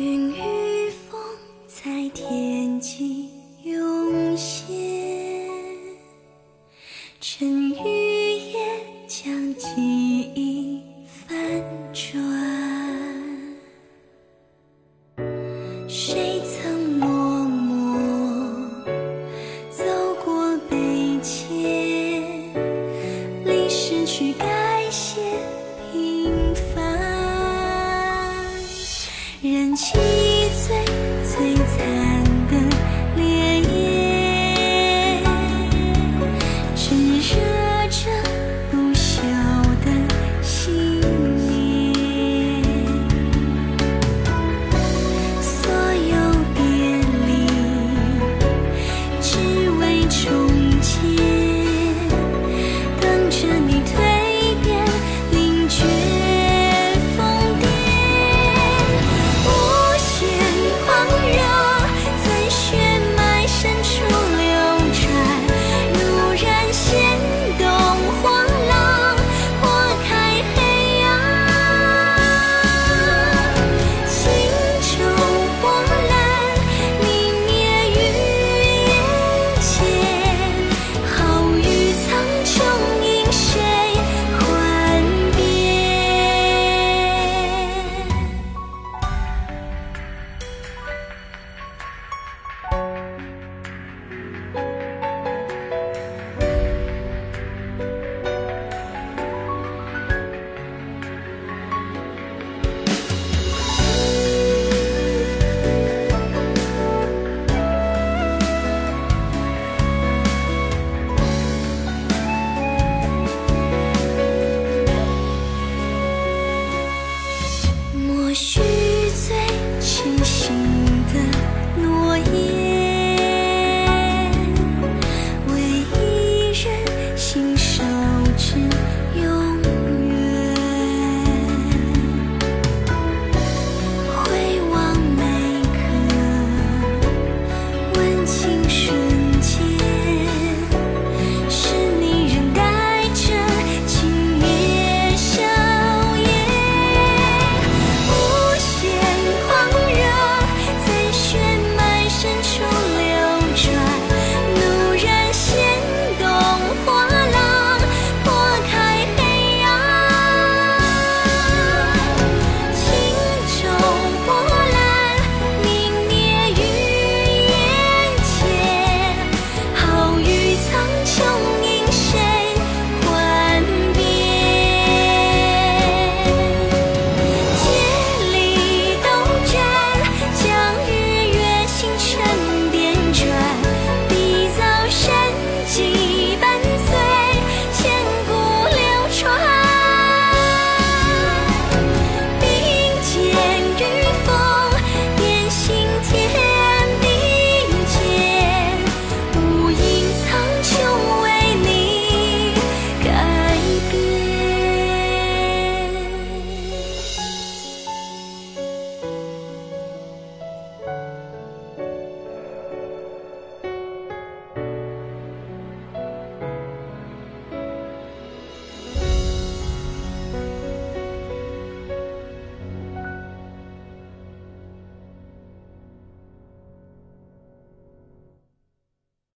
云与风在天际。